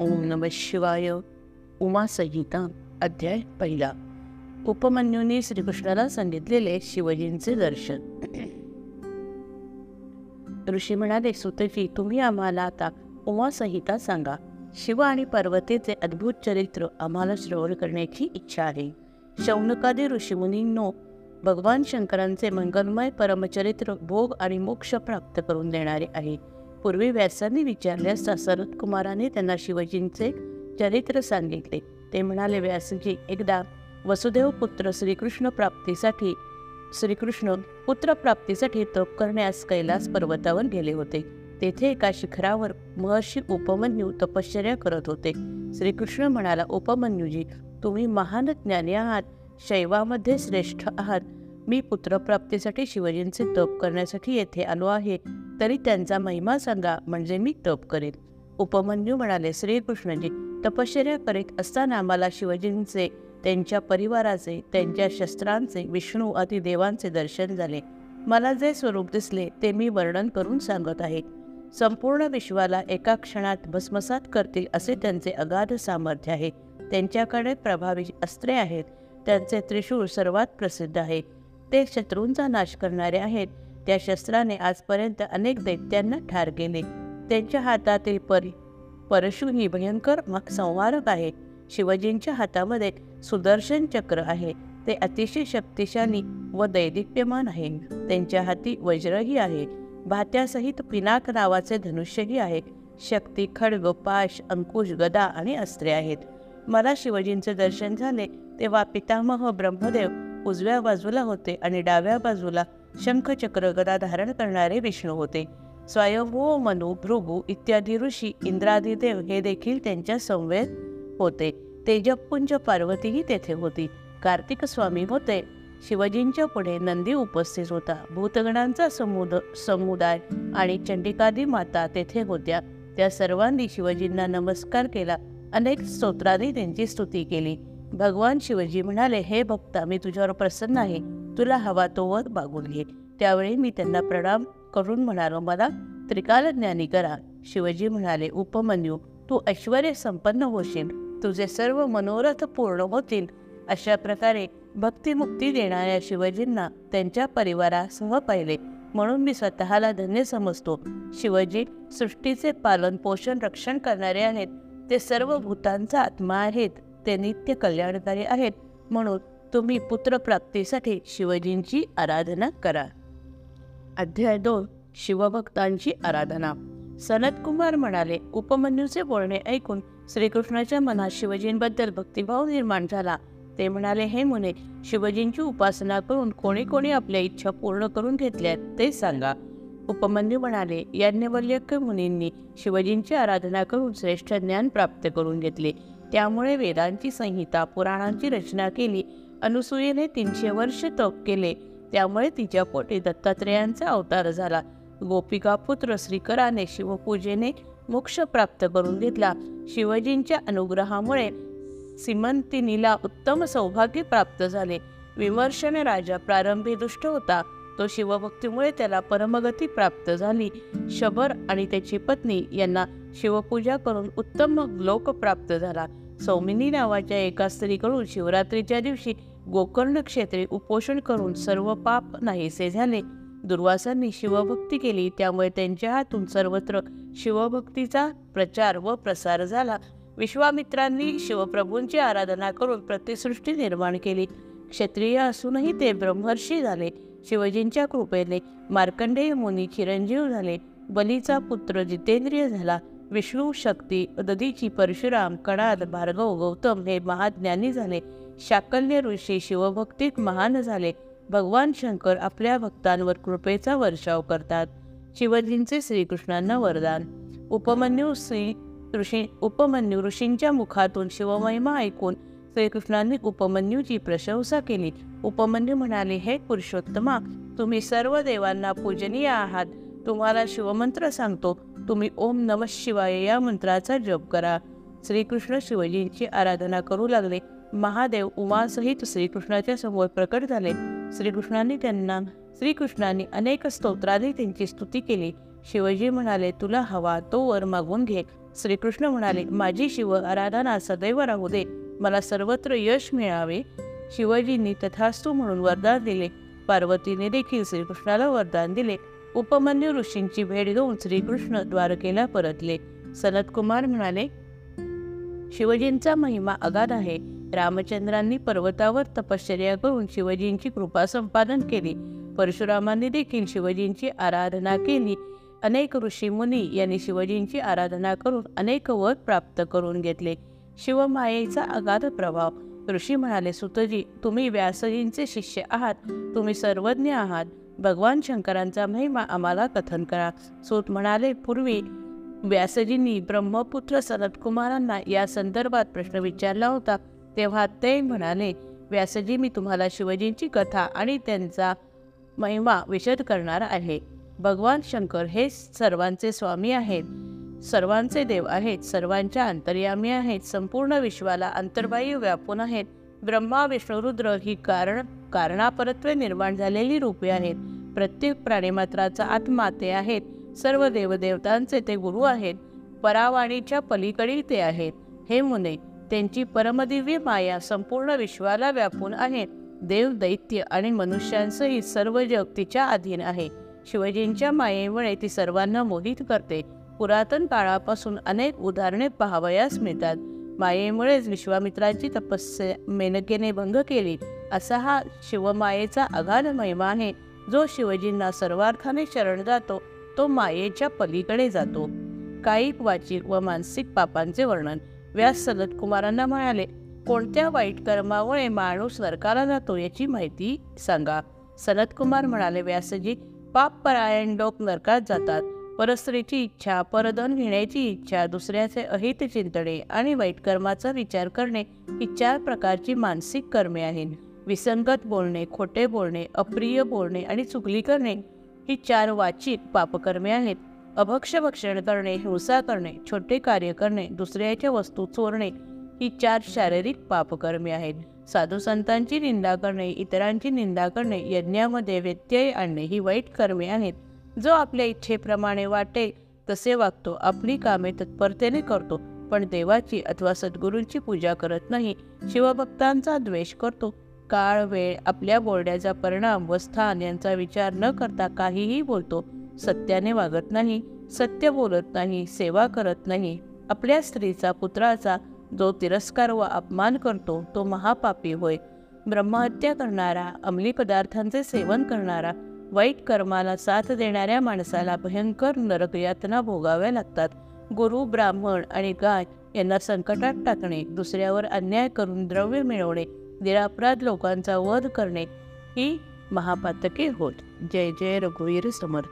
ओम नम शिवाय। उमा संहिता अध्याय पहिला. उपमन्यूने श्रीकृष्णाला सांगितलेले शिवजींचे दर्शन. ऋषी म्हणाले सुतजी तुम्ही आम्हाला आता उमा संहिता सांगा. शिव आणि पार्वतीचे अद्भुत चरित्र आम्हाला श्रवण करण्याची इच्छा आहे. शौनकादी ऋषीमुनींनो भगवान शंकरांचे मंगलमय परमचरित्र भोग आणि मोक्ष प्राप्त करून देणारे आहे. पूर्वी व्यासांनी विचारले असता शरद कुमाराने त्यांना शिवजींचे चरित्र सांगितले. ते म्हणाले व्यासजी एकदा वसुदेव पुत्र श्रीकृष्ण प्राप्तीसाठी श्रीकृष्ण पुत्रप्राप्तीसाठी तप करण्यास कैलास पर्वतावर गेले होते. तेथे एका शिखरावर महर्षी उपमन्यू तपश्चर्या करत होते. श्रीकृष्ण म्हणाला उपमन्यूजी तुम्ही महान ज्ञानी आहात. शैवामध्ये श्रेष्ठ आहात. मी पुत्रप्राप्तीसाठी शिवजींचे तप करण्यासाठी येथे आलो आहे. तरी त्यांचा महिमा सांगा म्हणजे मी तप करेन. उपमन्यू म्हणाले श्रीकृष्णजी तपश्चर्या करीत असताना मला शिवजींचे त्यांच्या परिवाराचे त्यांच्या शस्त्रांचे विष्णू आदी देवांचे दर्शन झाले. मला जे स्वरूप दिसले ते मी वर्णन करून सांगत आहे. संपूर्ण विश्वाला एका क्षणात भस्मसात करतील असे त्यांचे अगाध सामर्थ्य आहे. त्यांच्याकडे प्रभावी अस्त्रे आहेत. त्यांचे त्रिशूळ सर्वात प्रसिद्ध आहे. ते शत्रूंचा नाश करणारे आहेत. त्या शस्त्राने आजपर्यंत अनेक दैत्यांना ठार केले. त्यांच्या हातातील परी परशु ही भयंकर मग संहारक आहे. शिवजींच्या हातामध्ये सुदर्शन चक्र आहे. ते अतिशय शक्तिशाली व दैदिप्यमान आहे. त्यांच्या हाती वज्रही आहे. भात्यासहित पिनाक नावाचे धनुष्यही आहे. शक्ती खड्ग पाश अंकुश गदा आणि अस्त्रे आहेत. मला शिवजींचे दर्शन झाले तेव्हा पितामह ब्रह्मदेव उजव्या बाजूला होते आणि डाव्या बाजूला शंखचक्र गदा धारण करणारे विष्णू होते. स्वयंभू मनु भृगू इत्यादी ऋषी इंद्रादिदेव हे देखील त्यांच्या संवेद होते. तेजपुंज पार्वतीही तेथे होती. कार्तिक स्वामी होते. शिवजींच्या पुढे नंदी उपस्थित होता. भूतगणांचा समुद समुदाय आणि चंडिकादी माता तेथे होत्या. त्या सर्वांनी शिवजींना नमस्कार केला. अनेक स्तोत्रांनी त्यांची स्तुती केली. भगवान शिवजी म्हणाले हे भक्ता मी तुझ्यावर प्रसन्न आहे. तुला हवा तो वर मागून घे. त्यावेळी मी त्यांना प्रणाम करून म्हणालो मला त्रिकाल ज्ञानी करा. शिवजी म्हणाले उपमन्यू तू ऐश्वर संपन्न होशील. तुझे सर्व मनोरथ पूर्ण होतील. अशा प्रकारे भक्तिमुक्ती देणाऱ्या शिवजींना त्यांच्या परिवारासह पाहिले. म्हणून मी स्वतःला धन्य समजतो. शिवजी सृष्टीचे पालन पोषण रक्षण करणारे आहेत. ते सर्व भूतांचा आत्मा आहेत. ते नित्य कल्याणकारी आहेत म्हणून तुम्ही पुत्रप्राप्तीसाठी शिवजींची आराधना करा. अध्याय दोन शिवभक्तांची आराधना. सनतकुमार म्हणाले उपमन्यूचे बोलणे ऐकून श्रीकृष्णाच्या मनात शिवजींबद्दल भक्तिभाव निर्माण झाला. ते म्हणाले हे मुने शिवजींची उपासना करून कोणी कोणी आपल्या इच्छा पूर्ण करून घेतल्या ते सांगा. उपमन्यू म्हणाले याज्ञवल्यक मुनींनी शिवजींची आराधना करून श्रेष्ठ ज्ञान प्राप्त करून घेतले. त्यामुळे वेदांची संहिता पुराणांची रचना केली. अनुसूयेने तीनशे वर्ष तप केले. त्यामुळे तिच्या पोटी दत्तात्रेयांचा अवतार झाला. गोपिका पुत्र श्रीकराने शिवपूजेने मोक्ष प्राप्त करून घेतला. शिवजींच्या अनुग्रहामुळे सिमंतिनीला उत्तम सौभाग्य प्राप्त झाले. विमर्शन राजा प्रारंभी दुष्ट होता. तो शिवभक्तीमुळे त्याला परमगती प्राप्त झाली. शबर आणि त्याची पत्नी यांना शिवपूजा करून उत्तम लोक प्राप्त झाला. सौमिनी नावाच्या एका स्त्रीकडून शिवरात्रीच्या दिवशी गोकर्ण क्षेत्रे उपोषण करून सर्व पाप नाहीसे झाले. दुर्वासांनी शिवभक्ती केली त्यामुळे त्यांच्या हातून सर्वत्र शिवभक्तीचा प्रचार व प्रसार झाला. विश्वामित्रांनी शिवप्रभूंची आराधना करून प्रतिसृष्टी निर्माण केली. क्षत्रिय असूनही ते ब्रह्मर्षी झाले. शिवजींच्या कृपेने मार्कंडेय मुनी चिरंजीव झाले. बलीचा पुत्र जितेंद्रिय झाला. विष्णू शक्ती ददीची परशुराम कणाद भार्गव गौतम हे महाज्ञानी झाले. शाकल्य ऋषी शिवभक्तीत महान झाले. भगवान शंकर आपल्या भक्तांवर कृपेचा वर्षाव करतात. शिवजींचे श्रीकृष्णांना वरदान. उपमन्यू श्री ऋषी उपमन्यू ऋषींच्या मुखातून शिवमहिमा ऐकून श्रीकृष्णांनी उपमन्यूची प्रशंसा केली. उपमन्यू म्हणाले हे पुरुषोत्तमा तुम्ही सर्व देवांना पूजनीय आहात. तुम्हाला शिवमंत्र सांगतो. तुम्ही ओम नम शिवाय या मंत्राचा जप करा. श्रीकृष्ण शिवजींची आराधना करू लागले. महादेव उमासहित श्रीकृष्णाच्या समोर प्रकट झाले. श्रीकृष्णांनी त्यांना श्रीकृष्णांनी अनेक स्तोत्राने त्यांची स्तुती केली. शिवजी म्हणाले तुला हवा तो वर मागून घे. श्रीकृष्ण म्हणाले माझी शिव आराधना सदैव राहू दे. मला सर्वत्र यश मिळावे. शिवजींनी तथास्तू म्हणून वरदान दिले. पार्वतीने देखील श्रीकृष्णाला वरदान दिले. उपमन्यू ऋषींची भेट घेऊन श्रीकृष्ण द्वारकेला परतले. सनतकुमार म्हणाले शिवजींचा महिमा अगाध आहे. रामचंद्रांनी पर्वतावर तपश्चर्या करून शिवजींची कृपा संपादन केली. परशुरामांनी देखील शिवजींची आराधना केली. अनेक ऋषीमुनी यांनी शिवजींची आराधना करून अनेक वर प्राप्त करून घेतले. शिवमायेचा अगाध प्रभाव. ऋषी म्हणाले सुतजी तुम्ही व्यासजींचे शिष्य आहात. तुम्ही सर्वज्ञ आहात. भगवान शंकरांचा महिमा आम्हाला कथन करा. सूत म्हणाले पूर्वी व्यासजींनी ब्रह्मपुत्र सनतकुमारांना या संदर्भात प्रश्न विचारला होता. तेव्हा ते म्हणाले व्यासजी मी तुम्हाला शिवजींची कथा आणि त्यांचा महिमा विशद करणार आहे. भगवान शंकर हे सर्वांचे स्वामी आहेत. सर्वांचे देव आहेत. सर्वांच्या अंतर्यामी आहेत. संपूर्ण विश्वाला अंतर्बाह्य व्यापून आहेत. ब्रह्मा विष्णू रुद्र ही कारण कारणापरत्वे निर्माण झालेली रूपे आहेत. प्रत्येक प्राणीमात्राचा आत्मा ते आहेत. सर्व देवदेवतांचे ते गुरु आहेत. परावाणीच्या पलीकडील ते आहेत. हे मुने त्यांची परमदिव्य माया संपूर्ण विश्वाला व्यापून आहे देव दैत्य आणि मनुष्यांसहित सर्व जग तिच्या अधीन आहे. शिवजींच्या मायेमुळे ती सर्वांना मोहित करते. पुरातन काळापासून अनेक उदाहरणे पाहावयास मिळतात. मायेमुळेच विश्वामित्राची तपस्या मेनकेने भंग केली. असा हा शिवमायेचा अगाध महिमा आहे जो शिवजींना सर्वार्थाने शरण जातो तो मायेच्या पलीकडे जातो. कायिक वाचिक व मानसिक पापांचे वर्णन. व्यास सनत कुमारांना म्हणाले कोणत्या वाईट कर्मामुळे माणूस नरकाला जातो याची माहिती सांगा. सनत कुमार म्हणाले व्यासजी पाप परायण लोक नरकात जातात. परस्त्रीची इच्छा परधन घेण्याची इच्छा दुसऱ्याचे अहित चिंतणे आणि वाईट कर्माचा विचार करणे ही चार प्रकारची मानसिक कर्मे आहेत. विसंगत बोलणे खोटे बोलणे अप्रिय बोलणे आणि चुकली करणे ही चार वाचिक पापकर्मे आहेत. अभक्ष भक्षण करणे हिंसा करणे छोटे कार्य करणे दुसऱ्याच्या वस्तू चोरणे ही चार शारीरिक पापकर्मे आहेत. साधू संतांची निंदा करणे इतरांची निंदा करणे यज्ञामध्ये व्यत्यय आणणे ही वाईट कर्मे आहेत. जो आपल्या इच्छेप्रमाणे वाटे तसे वागतो. आपली कामे तत्परतेने करतो पण देवाची अथवा सद्गुरूंची पूजा करत नाही शिवभक्तांचा द्वेष करतो. काळ वेळ आपल्या बोलण्याचा परिणाम व स्थान यांचा विचार न करता काहीही बोलतो. सत्याने वागत नाही सत्य बोलत नाही सेवा करत नाही. आपल्या स्त्रीचा पुत्राचा जो तिरस्कार व अपमान करतो तो महापापी होय. ब्रह्महत्या करणारा अंमली पदार्थांचे सेवन करणारा वाईट कर्माला साथ देणाऱ्या माणसाला भयंकर नरकयातना भोगाव्या लागतात. गुरु ब्राह्मण आणि गाय यांना संकटात टाकणे दुसऱ्यावर अन्याय करून द्रव्य मिळवणे निरापराध लोकांचा वध करणे ही महापातके होत जय जय रघुवीर समर्थ.